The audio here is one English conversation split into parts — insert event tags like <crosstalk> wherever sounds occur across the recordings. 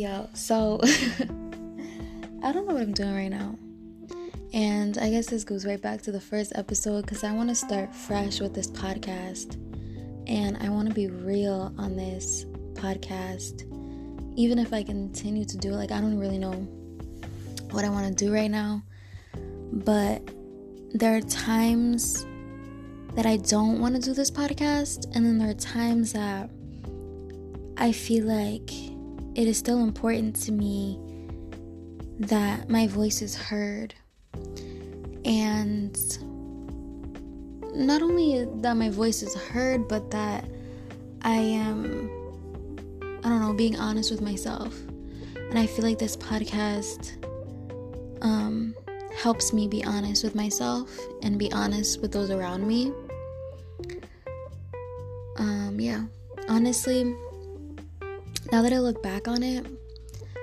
Yo, so <laughs> I don't know what I'm doing right now. And I guess this goes right back to the first episode because I want to start fresh with this podcast. And I want to be real on this podcast. Even if I continue to do it, like, I don't really know what I want to do right now. But there are times that I don't want to do this podcast, and then there are times that I feel like it is still important to me that my voice is heard. And not only that my voice is heard, but that I am, I don't know, being honest with myself. And I feel like this podcast um, helps me be honest with myself and be honest with those around me. Um, yeah, honestly, now that I look back on it,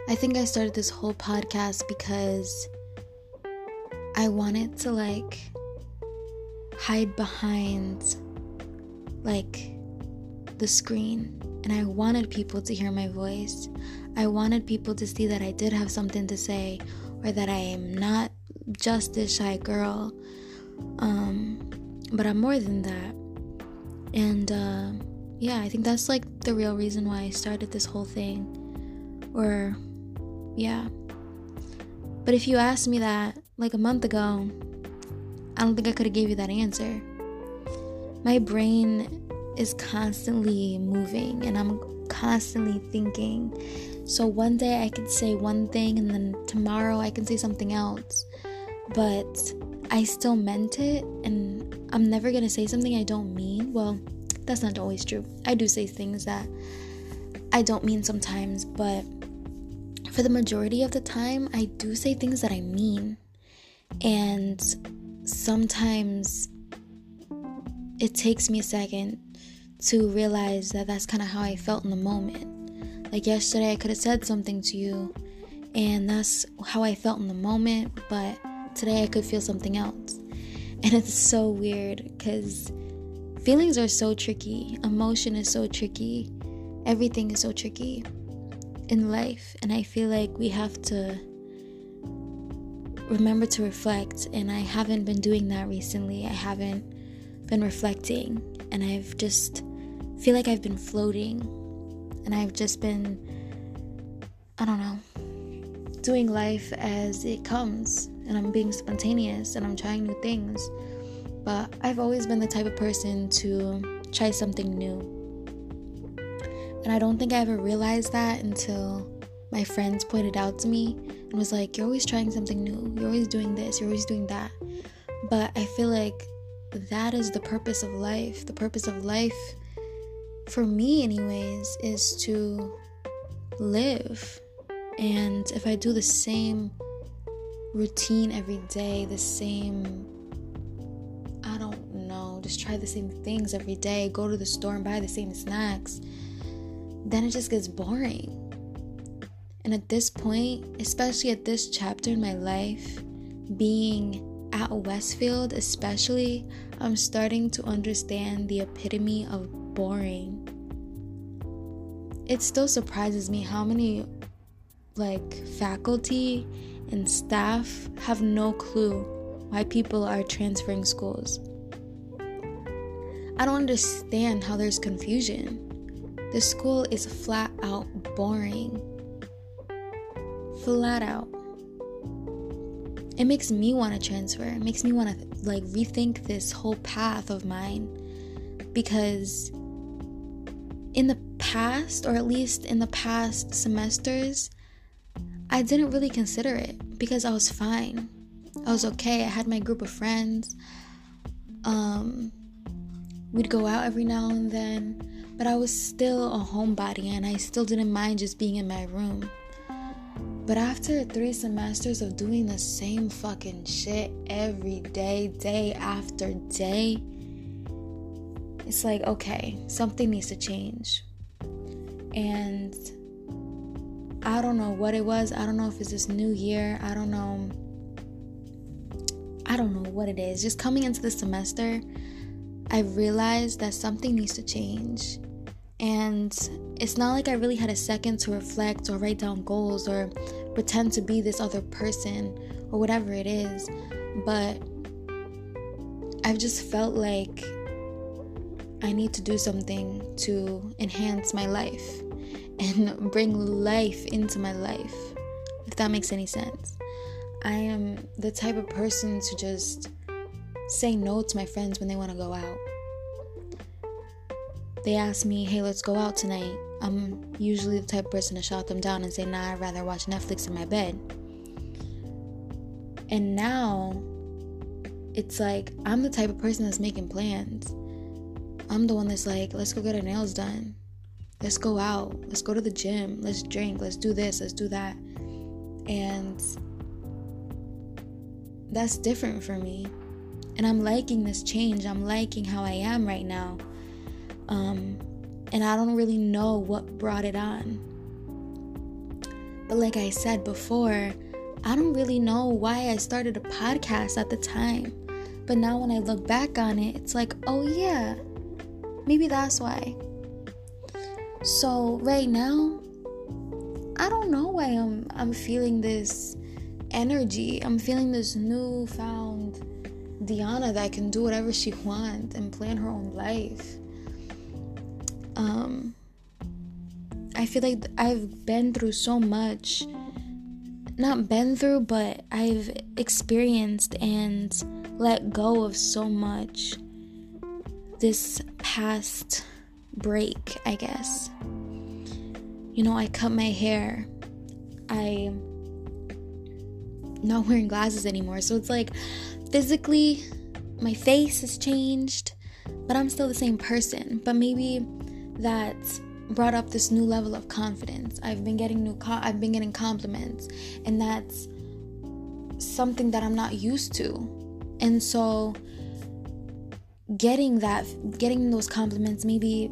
I think I started this whole podcast because I wanted to like hide behind like the screen and I wanted people to hear my voice. I wanted people to see that I did have something to say or that I am not just this shy girl. Um, but I'm more than that. And uh, yeah, I think that's like the real reason why I started this whole thing. Or, yeah. But if you asked me that like a month ago, I don't think I could have gave you that answer. My brain is constantly moving and I'm constantly thinking. So one day I could say one thing and then tomorrow I can say something else. But I still meant it and I'm never going to say something I don't mean. Well, that's not always true. I do say things that I don't mean sometimes, but for the majority of the time, I do say things that I mean. And sometimes it takes me a second to realize that that's kind of how I felt in the moment. Like yesterday, I could have said something to you, and that's how I felt in the moment, but today I could feel something else. And it's so weird because feelings are so tricky, emotion is so tricky, everything is so tricky in life. And I feel like we have to remember to reflect. And I haven't been doing that recently. I haven't been reflecting. And I've just feel like I've been floating. And I've just been, I don't know, doing life as it comes. And I'm being spontaneous and I'm trying new things. But I've always been the type of person to try something new. And I don't think I ever realized that until my friends pointed out to me and was like, You're always trying something new. You're always doing this. You're always doing that. But I feel like that is the purpose of life. The purpose of life, for me, anyways, is to live. And if I do the same routine every day, the same, just try the same things every day, go to the store and buy the same snacks, then it just gets boring. And at this point, especially at this chapter in my life, being at Westfield, especially, I'm starting to understand the epitome of boring. It still surprises me how many like faculty and staff have no clue why people are transferring schools. I don't understand how there's confusion. The school is flat out boring. Flat out. It makes me want to transfer. It makes me want to like rethink this whole path of mine because in the past or at least in the past semesters I didn't really consider it because I was fine. I was okay. I had my group of friends. Um, we'd go out every now and then, but I was still a homebody and I still didn't mind just being in my room. But after three semesters of doing the same fucking shit every day, day after day, it's like, okay, something needs to change. And I don't know what it was. I don't know if it's this new year. I don't know. I don't know what it is. Just coming into the semester, I realized that something needs to change. And it's not like I really had a second to reflect or write down goals or pretend to be this other person or whatever it is. But I've just felt like I need to do something to enhance my life and <laughs> bring life into my life, if that makes any sense. I am the type of person to just say no to my friends when they want to go out. They ask me, hey, let's go out tonight. I'm usually the type of person to shut them down and say, nah, I'd rather watch Netflix in my bed. And now it's like I'm the type of person that's making plans. I'm the one that's like, let's go get our nails done. Let's go out. Let's go to the gym. Let's drink. Let's do this. Let's do that. And that's different for me. And I'm liking this change. I'm liking how I am right now. Um, and I don't really know what brought it on. But like I said before, I don't really know why I started a podcast at the time. But now when I look back on it, it's like, oh yeah, maybe that's why. So right now, I don't know why I'm I'm feeling this energy. I'm feeling this newfound Diana that can do whatever she wants and plan her own life. Um, I feel like I've been through so much. Not been through, but I've experienced and let go of so much this past break, I guess. You know, I cut my hair. I'm not wearing glasses anymore. So it's like physically my face has changed, but I'm still the same person. But maybe that brought up this new level of confidence. I've been getting new co- I've been getting compliments and that's something that I'm not used to. And so getting that getting those compliments maybe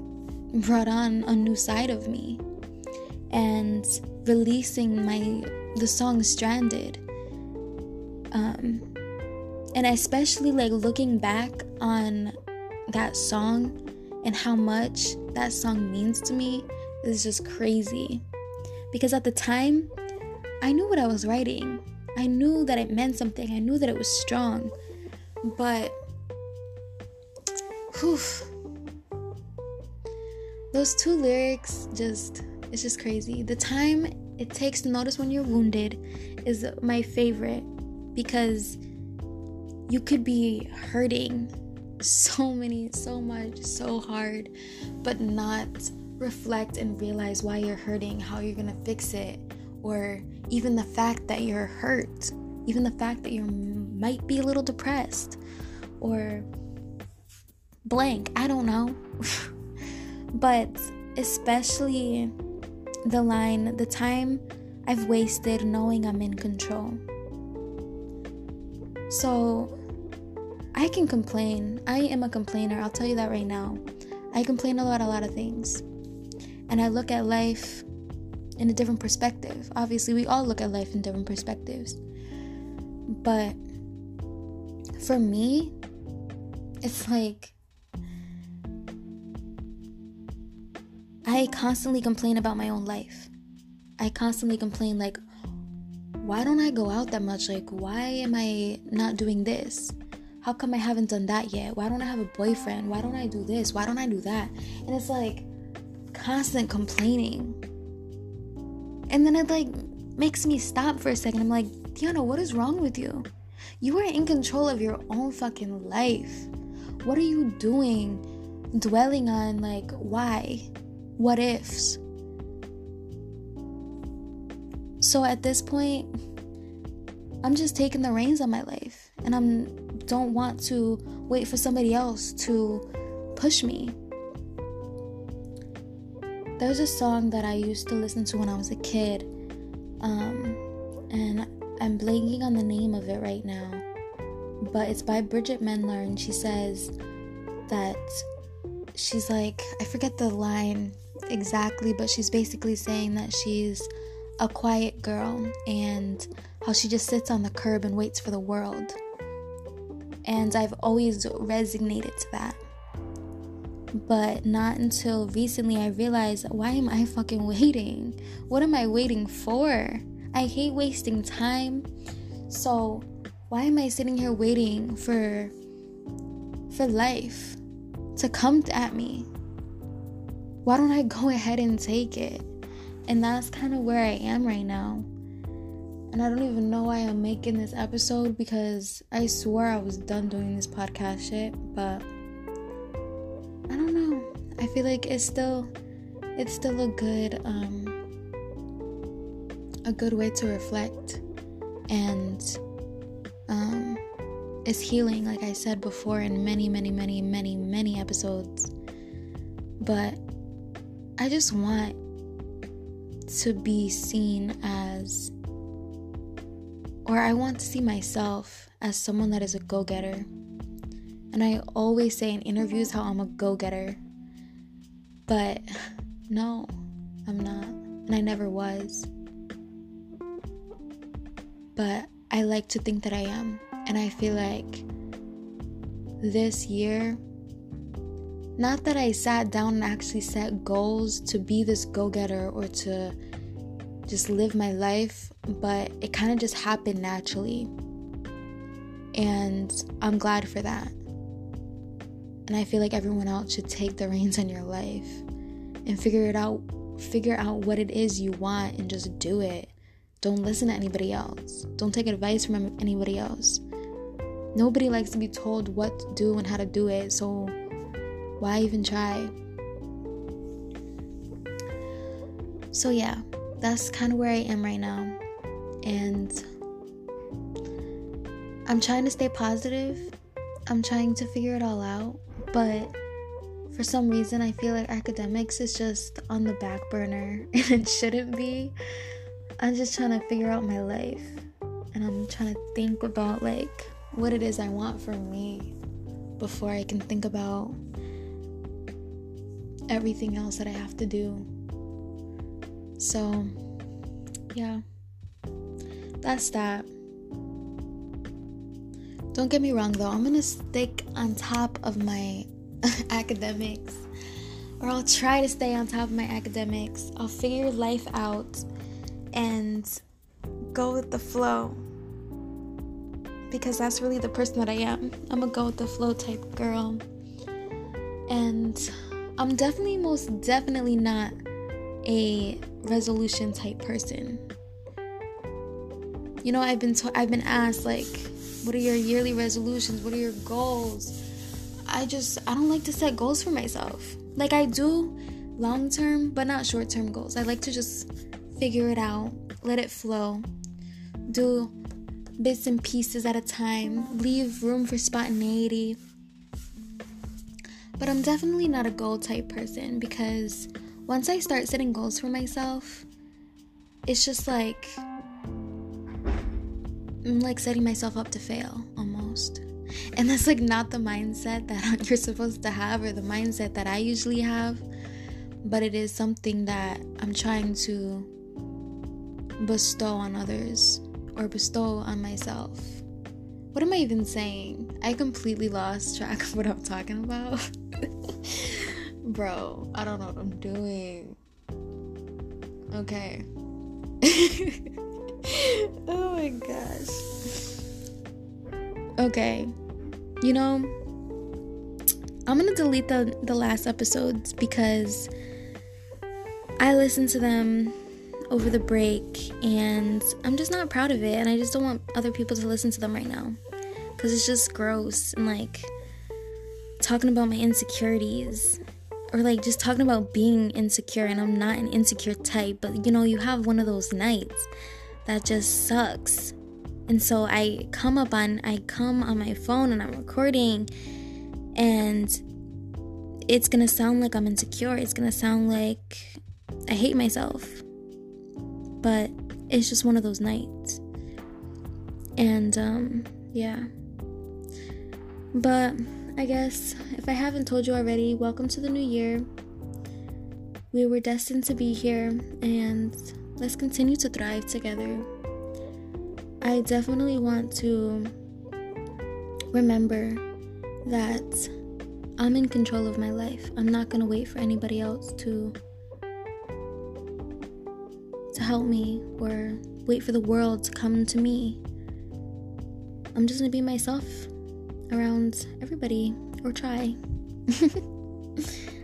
brought on a new side of me. And releasing my the song Stranded um, and especially like looking back on that song and how much that song means to me is just crazy. Because at the time, I knew what I was writing. I knew that it meant something. I knew that it was strong. But, whew, those two lyrics just, it's just crazy. The time it takes to notice when you're wounded is my favorite because you could be hurting so many, so much, so hard, but not reflect and realize why you're hurting, how you're gonna fix it, or even the fact that you're hurt, even the fact that you might be a little depressed, or blank, I don't know. <laughs> but especially the line, the time I've wasted knowing I'm in control. So I can complain. I am a complainer. I'll tell you that right now. I complain about a lot of things. And I look at life in a different perspective. Obviously, we all look at life in different perspectives. But for me, it's like I constantly complain about my own life. I constantly complain, like, why don't I go out that much? Like, why am I not doing this? How come I haven't done that yet? Why don't I have a boyfriend? Why don't I do this? Why don't I do that? And it's like constant complaining. And then it like makes me stop for a second. I'm like, Diana, what is wrong with you? You are in control of your own fucking life. What are you doing dwelling on like why? What ifs? So at this point, I'm just taking the reins on my life and I'm don't want to wait for somebody else to push me. There's a song that I used to listen to when I was a kid. Um, and I'm blanking on the name of it right now. But it's by Bridget Mendler and she says that she's like I forget the line exactly, but she's basically saying that she's a quiet girl and how she just sits on the curb and waits for the world. And I've always resonated to that. But not until recently I realized why am I fucking waiting? What am I waiting for? I hate wasting time. So, why am I sitting here waiting for for life to come at me? Why don't I go ahead and take it? And that's kind of where I am right now. And I don't even know why I'm making this episode because I swore I was done doing this podcast shit, but I don't know. I feel like it's still it's still a good um a good way to reflect and um it's healing like I said before in many many many many many episodes. But I just want to be seen as or I want to see myself as someone that is a go getter. And I always say in interviews how I'm a go getter. But no, I'm not. And I never was. But I like to think that I am. And I feel like this year, not that I sat down and actually set goals to be this go getter or to just live my life, but it kind of just happened naturally. And I'm glad for that. And I feel like everyone else should take the reins on your life and figure it out, figure out what it is you want and just do it. Don't listen to anybody else. Don't take advice from anybody else. Nobody likes to be told what to do and how to do it, so why even try? So, yeah, that's kind of where I am right now. And I'm trying to stay positive. I'm trying to figure it all out. But for some reason, I feel like academics is just on the back burner <laughs> and it shouldn't be. I'm just trying to figure out my life. And I'm trying to think about like what it is I want for me before I can think about everything else that I have to do. So, yeah, that's that. Don't get me wrong though, I'm gonna stick on top of my <laughs> academics, or I'll try to stay on top of my academics. I'll figure life out and go with the flow because that's really the person that I am. I'm a go with the flow type girl. And I'm definitely, most definitely not a resolution type person. You know, I've been to- I've been asked like, what are your yearly resolutions? What are your goals? I just I don't like to set goals for myself. Like I do long term, but not short term goals. I like to just figure it out, let it flow, do bits and pieces at a time, leave room for spontaneity. But I'm definitely not a goal type person because once I start setting goals for myself, it's just like I'm like setting myself up to fail almost. And that's like not the mindset that <laughs> you're supposed to have or the mindset that I usually have, but it is something that I'm trying to bestow on others or bestow on myself. What am I even saying? I completely lost track of what I'm talking about. <laughs> Bro, I don't know what I'm doing. Okay. <laughs> <laughs> oh my gosh. Okay. You know, I'm gonna delete the, the last episodes because I listened to them over the break and I'm just not proud of it and I just don't want other people to listen to them right now because it's just gross and like talking about my insecurities or like just talking about being insecure and I'm not an insecure type but you know you have one of those nights that just sucks and so I come up on I come on my phone and I'm recording and it's gonna sound like I'm insecure it's gonna sound like I hate myself but it's just one of those nights. And um yeah. But I guess if I haven't told you already, welcome to the new year. We were destined to be here and let's continue to thrive together. I definitely want to remember that I'm in control of my life. I'm not going to wait for anybody else to to help me or wait for the world to come to me. I'm just going to be myself around everybody or try. <laughs>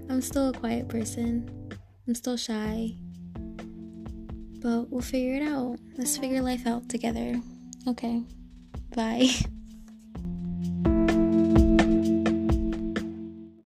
I'm still a quiet person. I'm still shy. But we'll figure it out. Let's figure life out together. Okay. Bye. <laughs>